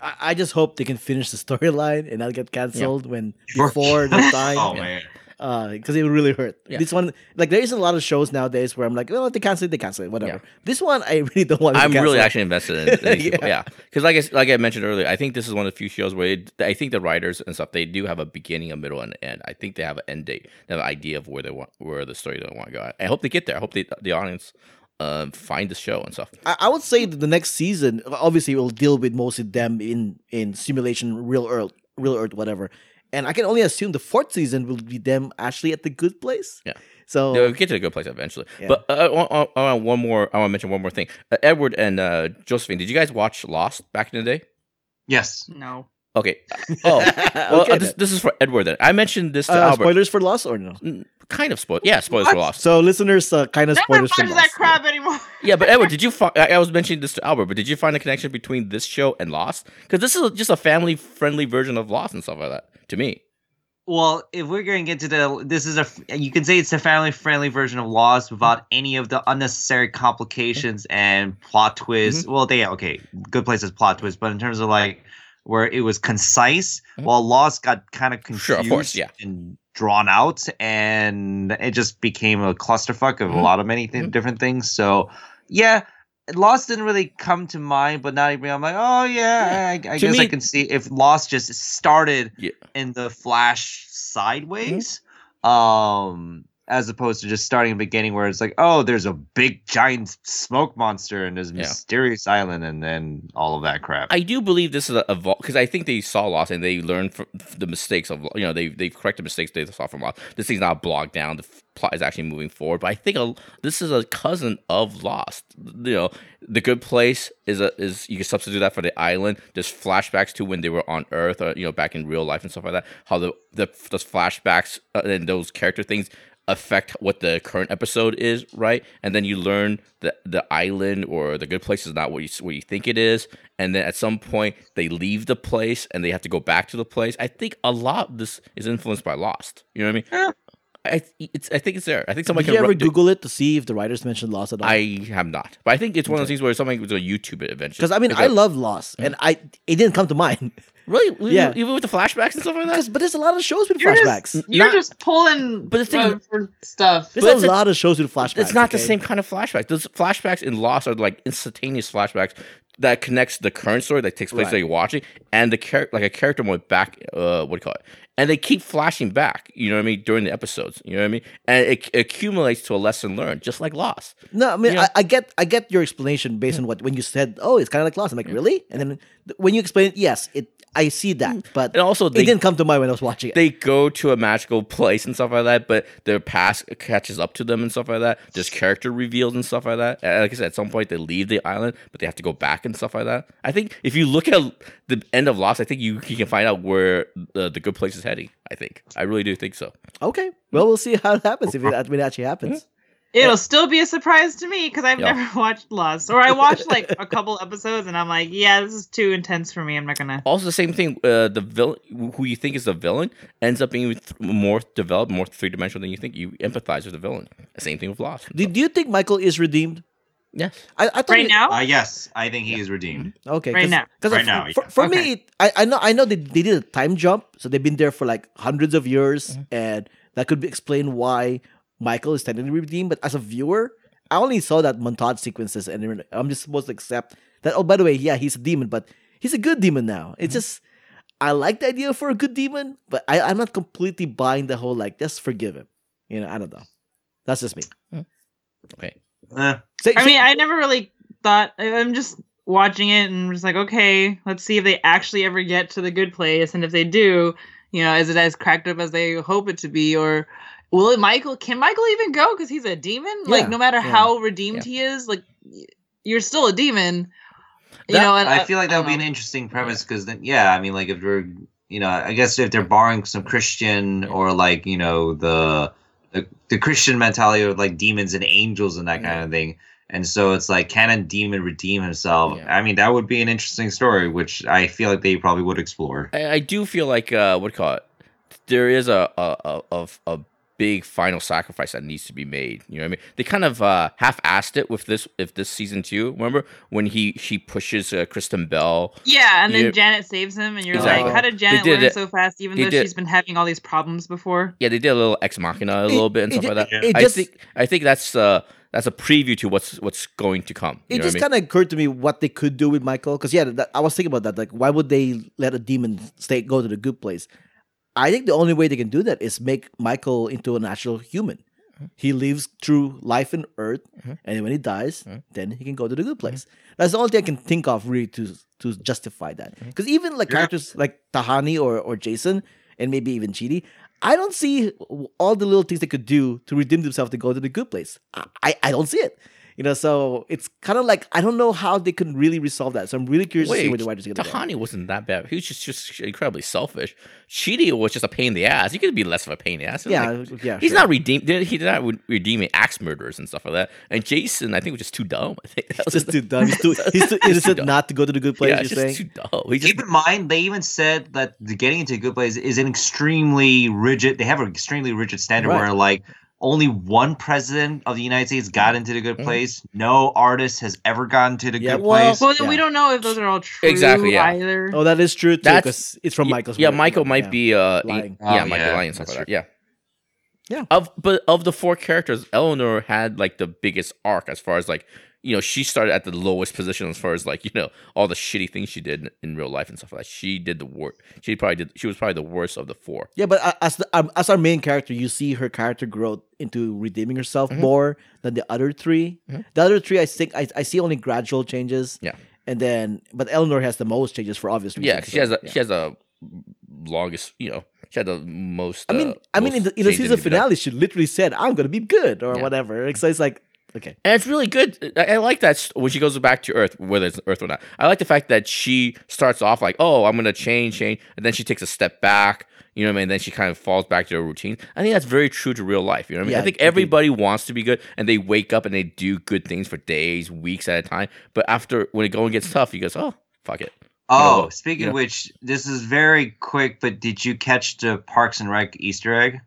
I, I just hope they can finish the storyline and not get canceled when Before- before the time. oh Yeah. man, because it would really hurt. Yeah. This one, like, there isn't a lot of shows nowadays where I'm like, oh, if they cancel it, they cancel it, whatever. This one, I really don't want. them I'm to really actually invested in people. Yeah. Yeah, because like I, like I mentioned earlier, I think this is one of the few shows where it, I think the writers and stuff they do have a beginning, a middle, and an end. I think they have an end date. They have an idea of where they want, where the story they want to go. I hope they get there. I hope they, the audience uh, find the show and stuff. I, I would say that the next season, obviously, will deal with mostly them in in simulation, real Earth, real Earth, whatever. And I can only assume the fourth season will be them actually at the good place. Yeah. So They'll get to the good place eventually. Yeah. But uh, I, want, I want one more. I want to mention one more thing. Uh, Edward and uh, Josephine, did you guys watch Lost back in the day? yes. no. Okay. Oh, well, Okay uh, this, this is for Edward. Then I mentioned this to uh, Albert. spoilers for Lost or no? Mm, Kind of spoil. Yeah, spoilers for Lost. So listeners, uh, kind of No spoilers for Lost. that crap anymore. Yeah, but Edward, did you? Fi- I I was mentioning this to Albert, but did you find a connection between this show and Lost? Because this is just a family-friendly version of Lost and stuff like that. To me, Well, if we're going to get to the, this is a, you can say it's a family-friendly version of Lost without any of the unnecessary complications and plot twists. Well, they okay, Good places plot twist, but in terms of like where it was concise, Mhm. while Lost got kind of confused Sure, of course, yeah. and drawn out, and it just became a clusterfuck of a Mhm. lot of many th- Mhm. different things. So, yeah. Lost didn't really come to mind, but now I'm like, oh yeah, I, I To guess I can see if Lost just started Yeah. in the Flash sideways, um, as opposed to just starting the beginning where it's like, oh, there's a big giant smoke monster and there's a Yeah. mysterious island and then all of that crap. I do believe this is a because I think they saw Lost and they learned from the mistakes of you know they they corrected mistakes they saw from Lost. This thing's not bogged down. The plot is actually moving forward. But I think a, this is a cousin of Lost. You know, the good place is a is you can substitute that for the island. There's flashbacks to when they were on Earth or you know back in real life and stuff like that. How the the those flashbacks uh, and those character things affect what the current episode is, right? And then you learn that the island or the good place is not what you what you think it is, and then at some point they leave the place and they have to go back to the place. I think a lot of this is influenced by Lost. You know what I mean? Ah. I it's I think it's there. I think somebody Did you ever ru- Google it to see if the writers mentioned Lost at all? I have not, but I think it's one of those things where somebody was going to YouTube it eventually. Because I mean, I love Lost, and I it didn't come to mind. Really, Yeah. yeah, even with the flashbacks and stuff like that. But there's a lot of shows with You're flashbacks. just, you're Not- just pulling but the thing- for stuff. There's But a it's a- lot of shows with flashbacks. It's not the same kind of flashbacks. Those flashbacks in Lost are like instantaneous flashbacks that connects the current story that takes place Right. that you're watching and the character, like a character went back. Uh, what do you call it? And they keep flashing back. You know what I mean during the episodes. You know what I mean? And it, it accumulates to a lesson learned, just like Lost. No, I mean, Yeah. I, I get, I get your explanation based on what when you said, "Oh, it's kind of like Lost." I'm like, really? And then when you explain it, yes, it, I see that, mm. but And also, it they didn't come to mind when I was watching it. they go to a magical place and stuff like that, but their past catches up to them and stuff like that. There's character reveals and stuff like that. And like I said, at some point they leave the island, but they have to go back and stuff like that. I think if you look at the end of Lost, I think you, you can find out where the, the good place is heading. I think I really do think so. okay, well, we'll see how it happens if it, when it actually happens. It'll still be a surprise to me because I've Yeah. never watched Lost, or I watched like a couple episodes and I'm like, yeah, this is too intense for me. I'm not gonna. Also, the same thing. Uh, the villain, who you think is the villain, ends up being th- more developed, more three dimensional than you think. You empathize with the villain. Same thing with Lost. Do, do you think Michael is redeemed? Yes. I, I thought Right he- now, Uh, yes, I think he is redeemed. Okay, Right 'cause- now. 'cause Right for, now, For, yeah. for Okay. me, it, I, I know I know they, they did a time jump, so they've been there for like hundreds of years, Mm-hmm. and that could be explain why Michael is technically redeemed. But as a viewer, I only saw that montage sequences, and I'm just supposed to accept that. Oh, by the way, yeah, he's a demon, but he's a good demon now. It's Mm-hmm. just I like the idea for a good demon, but I, I'm not completely buying the whole like just forgive him. You know, I don't know. That's just me. Okay. Eh, Say- I say- mean, I never really thought. I- I'm just watching it and just like, okay, let's see if they actually ever get to the good place, and if they do, you know, is it as cracked up as they hope it to be, or will it Michael? Can Michael even go because he's a demon? Yeah, Like, no matter yeah. how redeemed he is, like, you're still a demon. You know, and I feel like that would be an interesting premise because then, yeah, I mean, like if we're, you know, I guess if they're borrowing some Christian or like, you know, the the, the Christian mentality of like demons and angels and that kind of thing, and so it's like, can a demon redeem himself? Yeah. I mean, that would be an interesting story, which I feel like they probably would explore. I, I do feel like uh, what call it? There is a a, a a big final sacrifice that needs to be made. You know what I mean? They kind of uh, half-assed it with this if this season two. Remember when he she pushes uh, Kristen Bell? Yeah, and then Yeah. Janet saves him, and you're Exactly. like, how did Janet did learn it- so fast, even they though did- she's been having all these problems before? Yeah, they did a little ex machina a little bit and it, stuff like that. it- it I just- think I think that's uh that's a preview to what's what's going to come. It just I mean? kind of occurred to me what they could do with Michael because yeah, that, I was thinking about that. Like, why would they let a demon stay go to the good place? I think the only way they can do that is make Michael into an actual human. Mm-hmm. He lives through life in Earth, Mhm. and when he dies, Mhm. then he can go to the good place. That's the only thing I can think of really to to justify that. Mm-hmm. Because even like Yeah. characters like Tahani or or Jason, and maybe even Chidi, I don't see all the little things they could do to redeem themselves to go to the good place. I I, I don't see it. You know, so it's kind of like I don't know how they can really resolve that. So I'm really curious to see Wait, where the writers are going to go. Tahani wasn't that bad. He was just, just incredibly selfish. Chidi was just a pain in the ass. He could be less of a pain in the ass. Yeah, like- yeah. He's sure. not redeemed. He did not re- redeeming axe murderers and stuff like that. And Jason, I think, was just too dumb. I think that was just too dumb. He's too, he's too Just too innocent dumb. not to go to the good place. yeah, you're it's saying? just too dumb. He just Keep in mind, they even said that getting into a good place is an extremely rigid. They have an extremely rigid standard Right. where like only one president of the United States got into the good Mhm. place. No artist has ever gotten to the Yeah, good well- place. Well, then we don't know if those are all true Exactly, yeah. either. Oh, that is true too. That's- Because it's from Yeah, Michael's. Yeah. Michael might Yeah. be uh Lying. Yeah, Oh, Michael yeah, lying and like that. Yeah. Yeah. Of but of the four characters, Eleanor had like the biggest arc as far as like you know she started at the lowest position as far as like you know all the shitty things she did in, in real life and stuff like that. She did the worst. She probably did. She was probably the worst of the four. Yeah, but uh, as the, um, as our main character, you see her character growth into redeeming herself Mhm. more than the other 3 Mhm. The other three, I think, I, I see only gradual changes. Yeah. and then but Eleanor has the most changes for obvious reasons. Yeah, she has a yeah. she has a longest you know she had the most. I mean, uh, I mean, in the, in the season finale, she literally said, "I'm gonna be good" or Yeah. whatever. So it's like, okay, And it's really good. I, I like that when she goes back to Earth, whether it's Earth or not. I like the fact that she starts off like, "Oh, I'm gonna change, change," and then she takes a step back. You know what I mean? And Then she kind of falls back to her routine. I think that's very true to real life. You know what I mean? Yeah, I think everybody wants to be good, and they wake up and they do good things for days, weeks at a time. But after when it going gets tough, you goes, "Oh, fuck it." oh, know, speaking you of which, this is very quick, but did you catch the Parks and Rec Easter egg?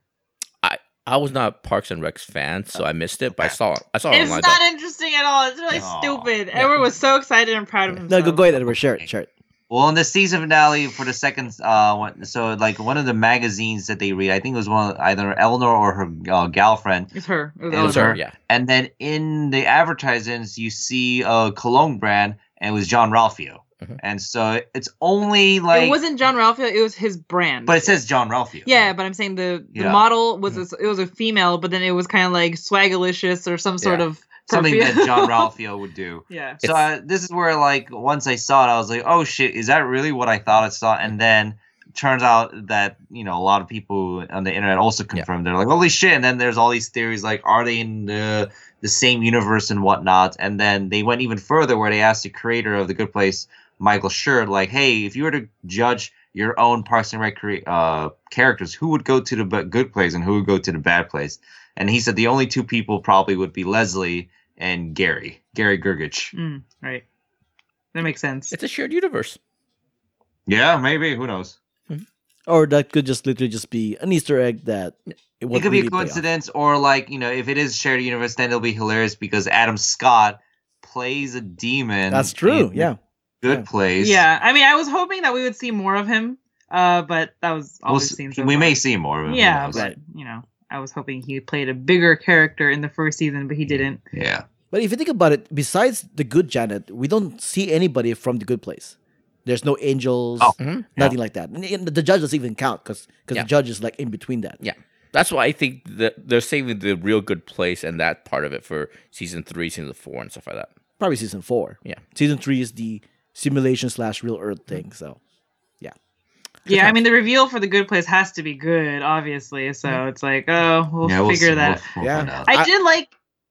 I was not Parks and Rec's fan, so I missed it. But I Okay. saw, I saw it It's online. not interesting at all. It's really Aw. stupid. Edward was so excited and proud of no, himself. go go ahead, Edward. Share it, share it. Well, in the season finale for the second, uh, one, so like one of the magazines that they read, I think it was one of either Eleanor or her uh, gal friend, It's her. It was It It was was Eleanor. her, yeah. and then in the advertisements you see a cologne brand, and it was Jean-Ralphio, Mhm. and so it's only like, it wasn't Jean-Ralphio. It was his brand. but it says Jean-Ralphio. Yeah, but I'm saying the the Yeah. model was a, it was a female, but then it was kind of like swagalicious or some sort Yeah. of something that Jean Ralphio would do. yeah. So uh, this is where like once I saw it, I was like, oh shit, is that really what I thought I saw? And then turns out that you know a lot of people on the internet also confirmed they're like, holy shit! And then there's all these theories like, are they in the the same universe and whatnot? And then they went even further where they asked the creator of the Good Place, Michael Schur, like, hey, if you were to judge your own Parks and Rec uh, characters, who would go to the good place and who would go to the bad place? And he said the only two people probably would be Leslie and Gary, Gary Gergich. Mm, right. That makes sense. It's a shared universe. Yeah, maybe. Who knows? Or that could just literally just be an Easter egg that it, It won't could be a coincidence, or like you know, if it is shared universe, then it'll be hilarious because Adam Scott plays a demon. That's true. in Yeah. Good Yeah. place. yeah, I mean, I was hoping that we would see more of him, uh, but that was all We'll we've seen. So we far. may see more of him. Yeah, but you know, I was hoping he played a bigger character in the first season, but he didn't. yeah. But if you think about it, besides the good Janet, we don't see anybody from the good place. There's no angels, Oh. Mhm. nothing like that. And- and the judge doesn't even count because Yeah. the judge is like in between that. Yeah. That's why I think that they're saving the real good place and that part of it for season three, season four, and stuff like that. probably season four. Yeah. season three is the simulation slash real Earth thing. So Yeah, Yeah, I mean the reveal for the good place has to be good, obviously. So it's like, oh, we'll Yeah, figure see. that. We'll- we'll Yeah. find out. I, I- did like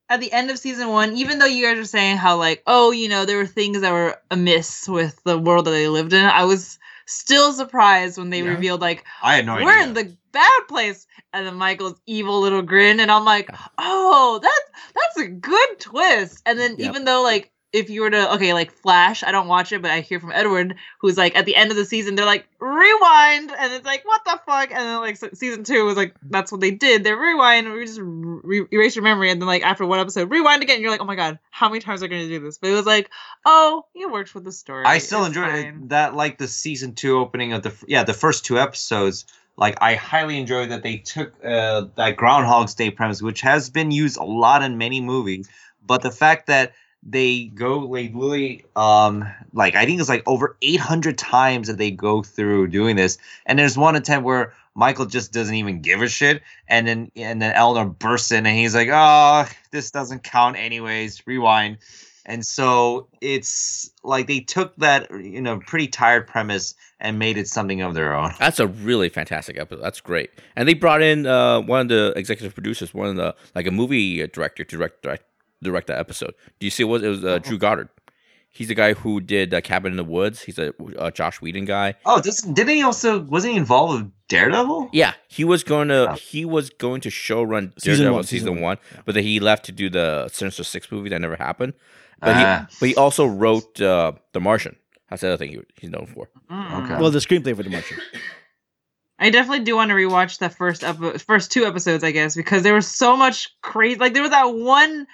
at the end of season one, even though you guys were saying how like, oh, you know, there were things that were amiss with the world that they lived in. I was still surprised when they Yeah. revealed like I had no we're idea. in the bad place, and then Michael's evil little grin, and I'm like, oh, that's that's a good twist. And then Yep. even though like if you were to okay like Flash, I don't watch it, but I hear from Edward who's like at the end of the season they're like rewind, and it's like what the fuck, and then like se- season two was like that's what they did, they rewind, we just re- erase your memory, and then like after one episode rewind again, you're like oh my god, how many times are going to do this? But it was like oh, it works with the story. I still It's enjoyed fine. That like the season two opening of the yeah the first two episodes. Like I highly enjoyed that they took uh, that Groundhog's Day premise, which has been used a lot in many movies, but the fact that they go like literally um like I think it's like over 800 times that they go through doing this, and there's one attempt where Michael just doesn't even give a shit, and then and then Eleanor bursts in and he's like, oh, this doesn't count anyways. Rewind. And so it's like they took that you know pretty tired premise and made it something of their own. That's a really fantastic episode. That's great. And they brought in uh, one of the executive producers, one of the like a movie director to direct direct, direct that episode. Do you see what it was? Uh, Drew Goddard. He's the guy who did uh, Cabin in the Woods. He's a, uh Joss Whedon guy. Oh, this, didn't he also wasn't he involved with Daredevil? Yeah, he was going to Oh. he was going to show run Season Daredevil one, season, season one, one, yeah. but then he left to do the Sinister Six movie that never happened. But Ah. he but he also wrote uh, The Martian. That's the other thing he, he's known for. Mm. Okay. well, the screenplay for the Martian. I definitely do want to rewatch the first epi- first two episodes, I guess, because there was so much crazy. Like there was that one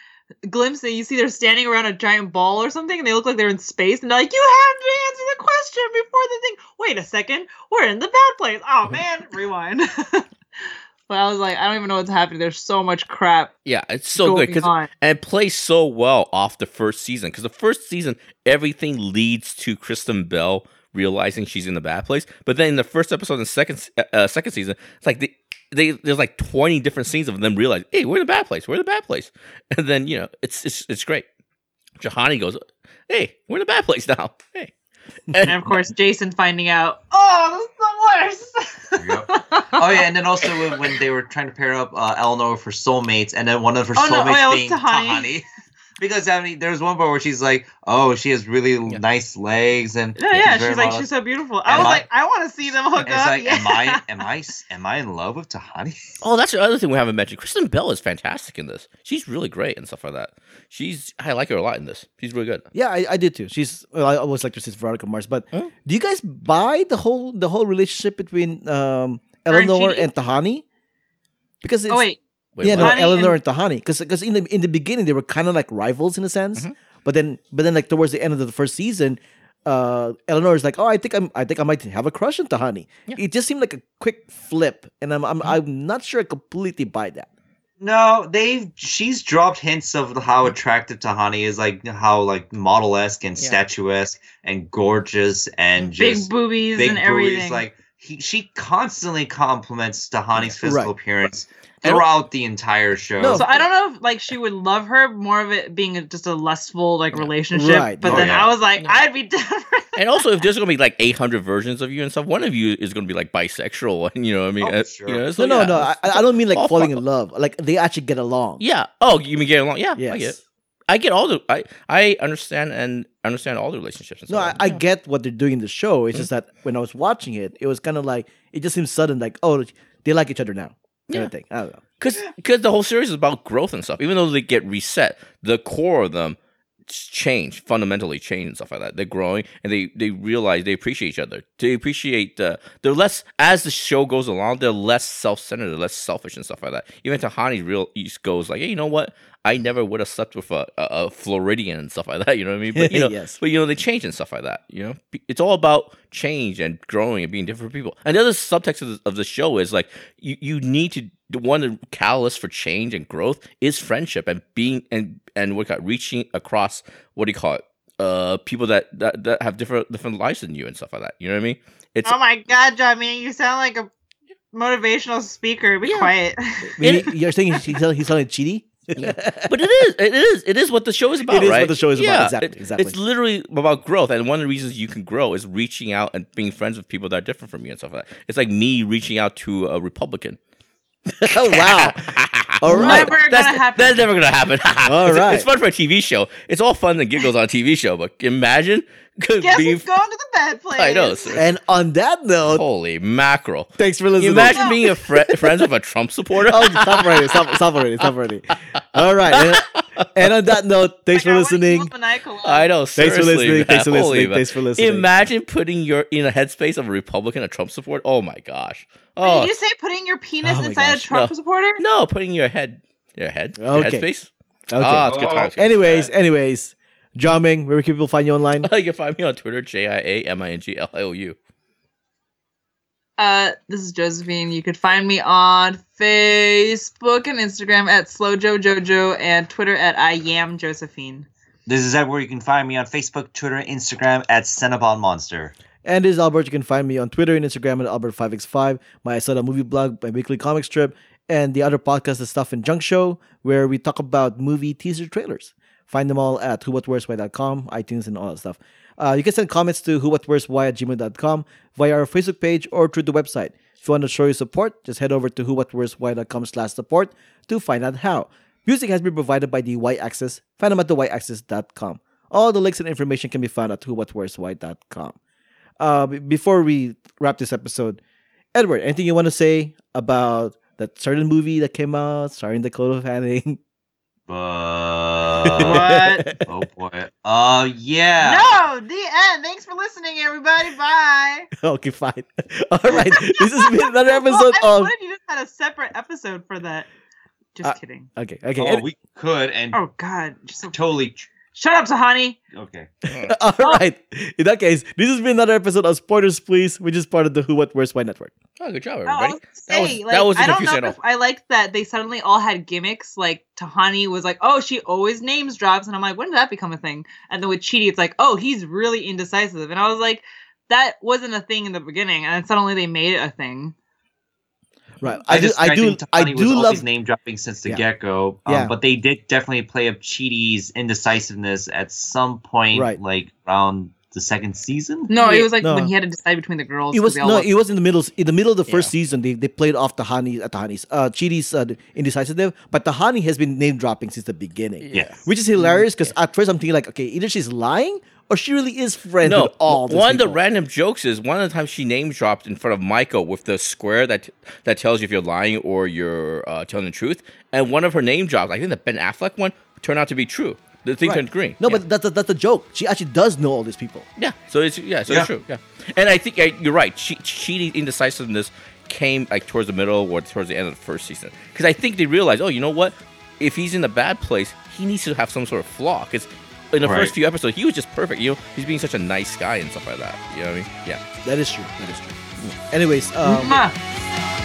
glimpse that you see they're standing around a giant ball or something, and they look like they're in space, and they're like, "You have to answer the question before the thing." Wait a second, we're in the bad place. Oh man, rewind. but I was like, I don't even know what's happening. There's so much crap Yeah, it's so good because and it plays so well off the first season because the first season everything leads to Kristen Bell realizing she's in the bad place, but then in the first episode and second uh, second season, it's like they, they there's like twenty different scenes of them realize, hey, we're in the bad place, we're in the bad place, and then you know it's it's it's great. Tahani goes, hey, we're in the bad place now, hey, And of course, Jason finding out, oh, this is the Yep. worst. Oh yeah, and then also when, when they were trying to pair up uh, Eleanor for soulmates, and then one of her Oh, soulmates yeah, it was being Tahani. Tahani. Because I mean, there's one part where she's like, "Oh, she has really Yeah. nice legs," and Yeah, yeah, very she's like, she's so beautiful. I Am was I- like, I want to see them hook it's up. like, yeah. am I, am I, am I in love with Tahani? Oh, that's the other thing we haven't mentioned. Kristen Bell is fantastic in this. She's really great and stuff like that. She's I like her a lot in this. She's really good. Yeah, I, I did too. She's well, I always liked her since Veronica Mars. But Huh? do you guys buy the whole the whole relationship between um, Her and Eleanor and Tahani? Because it's, Oh wait, Wait, yeah, what? no, Tahani Eleanor and- and, Tahani. Because in the in the beginning they were kind of like rivals in a sense, Mhm. but then but then like towards the end of the first season, uh, Eleanor is like, oh, I think I'm I think I might have a crush on Tahani. Yeah. It just seemed like a quick flip, and I'm I'm, I'm not sure I completely buy that. No, they've she's dropped hints of how attractive Tahani is, like how like model esque and Yeah. statuesque and gorgeous and big boobies big and boobies. everything. Like he, she constantly compliments Tahani's physical Right. appearance And- throughout the entire show. No, so I don't know if like she would love her more of it being a, just a lustful like Yeah. relationship. Right. But Oh, then yeah. I was like, Yeah. I'd be down. And also, if there's gonna be like 800 versions of you and stuff, one of you is gonna be like bisexual, and you know, what I mean, Oh, uh, sure. you know, No, so, no, yeah, no. I, I don't mean like all falling in love. Like they actually get along. Yeah. Oh, you mean get along? Yeah, Yes. I get. I get all the. I I understand and understand all the relationships. And No, I, stuff. I Yeah. get what they're doing in the show. Mm-hmm. It's just that when I was watching it, it was kind of like it just seems sudden, like oh, they like each other now, kind Yeah. of thing. I don't know. because the whole series is about growth and stuff. Even though they get reset, the core of them change fundamentally change and stuff like that. They're growing and they they realize they appreciate each other. They appreciate the they're less as the show goes along. They're less self centered. They're less selfish and stuff like that. Even Tahani real East goes like, hey, you know what? I never would have slept with a, a, a Floridian and stuff like that. You know what I mean? But you know, Yes. but you know they change and stuff like that. You know, it's all about change and growing and being different people. And the other subtext of the, of the show is like you you need to the one of the catalyst for change and growth is friendship and being and and what you call it, reaching across what do you call it uh people that, that that have different different lives than you and stuff like that. You know what I mean? It's Oh my god, Jamie, you sound like a motivational speaker. Be Yeah. quiet. Maybe you're saying he's, he's, he's sounding Chidi. but it is, it is, it is what the show is about. It is what the show is about, exactly, it- exactly. It's literally about growth, and one of the reasons you can grow is reaching out and being friends with people that are different from you and stuff like that. It's like me reaching out to a Republican. oh wow! All right. Never gonna that's, happen. That's never gonna happen. All it's, right. it's fun for a TV show. It's all fun and giggles on a TV show, but imagine could Guess be. who's going to the bad place? I know. sir. And on that note, Holy mackerel! thanks for You listening. imagine being a fri friends with a Trump supporter. Oh, stop already! Stop! Stop already! Stop already! All right. And, and on that note, thanks for I listening. use maniacal laugh. I know. Thanks for seriously, listening. man. Thanks for Holy listening. man. Thanks for listening. Imagine putting your in a headspace of a Republican, a Trump support. Oh my gosh. Wait, Oh Did you say putting your penis Oh my inside gosh, a Trump no. supporter? no, putting your head, your head, your Okay. headspace. Okay. Ah, it's good times. anyways, anyways, Jiaming, where can people find you online? you can find me on Twitter, J I A M I N G L I O U. Uh, this is Josephine. You could find me on Facebook and Instagram at SlowJoJojo and Twitter at I am Josephine. This is where you can find me on Facebook, Twitter, Instagram at Cinnabon Monster. And this is Albert. You can find me on Twitter and Instagram at Albert5x5, my Asada movie blog, my weekly comic strip, and the other podcast, The Stuff and Junk Show, where we talk about movie teaser trailers. Find them all at whowhatwhereswhy.com, iTunes, and all that stuff. Uh, you can send comments to whowhatwhereswhy at gmail.com via our Facebook page or through the website. If you want to show your support, just head over to whowhatwhereswhy.com slash support to find out how. Music has been provided by the Y-Axis. Find them at the Y-Axis.com. All the links and information can be found at whowhatwhereswhy.com. Uh, before we wrap this episode, Edward, anything you want to say about that certain movie that came out starring Dakota Fanning? But What? oh boy. Uh yeah. No, the end. Thanks for listening, everybody. Bye. okay, fine. All right, this has been another episode well, I mean, of. What if you just had a separate episode for that? Just Uh, kidding. Okay, okay. Oh, we could and Oh God, just so... totally. Shut up, Tahani. Okay. All right. In that case, this has been another episode of Spoilers Please, which is part of the Who, What, Where's, Why network. Oh, good job, No, I everybody. was That was- saying, that like, wasn't I don't know if I liked that they suddenly all had gimmicks. Like Tahani was like, "Oh, she always names drops," and I'm like, "When did that become a thing?" And then with Chidi, it's like, "Oh, he's really indecisive," and I was like, "That wasn't a thing in the beginning," and then suddenly they made it a thing. Right. I, do. just- I do. I do was love. always name dropping since the Yeah. get go. Um, Yeah. But they did definitely play up Chidi's indecisiveness at some point, Right. like around the second season. No, Yeah, it was like no. when he had to decide between the girls. It was no. loved- It was in the middle. In the middle of the first Yeah. season, they, they played off Tahani. Uh, Tahani's. Uh, Chidi's uh, indecisive, but Tahani has been name dropping since the beginning. Yeah. Which is hilarious because at first I'm thinking like, okay, either she's lying or she really is friends No, with all these one of the random jokes is one of the times she name dropped in front of Michael with the square that that tells you if you're lying or you're uh, telling the truth, and one of her name drops, I think the Ben Affleck one, turned out to be true. The thing Right. turned green. No, Yeah. but that's a, that's a joke. She actually does know all these people. Yeah, so it's yeah, so Yeah. it's true. Yeah, and I think uh, you're right. She Chidi's indecisiveness came like towards the middle or towards the end of the first season because I think they realized, oh, you know what? If he's in a bad place, he needs to have some sort of flaw. Because in the Right. first few episodes, he was just perfect. You know, he's being such a nice guy and stuff like that. You know what I mean? Yeah. That is true. That is true. Anyways, um, Mwah.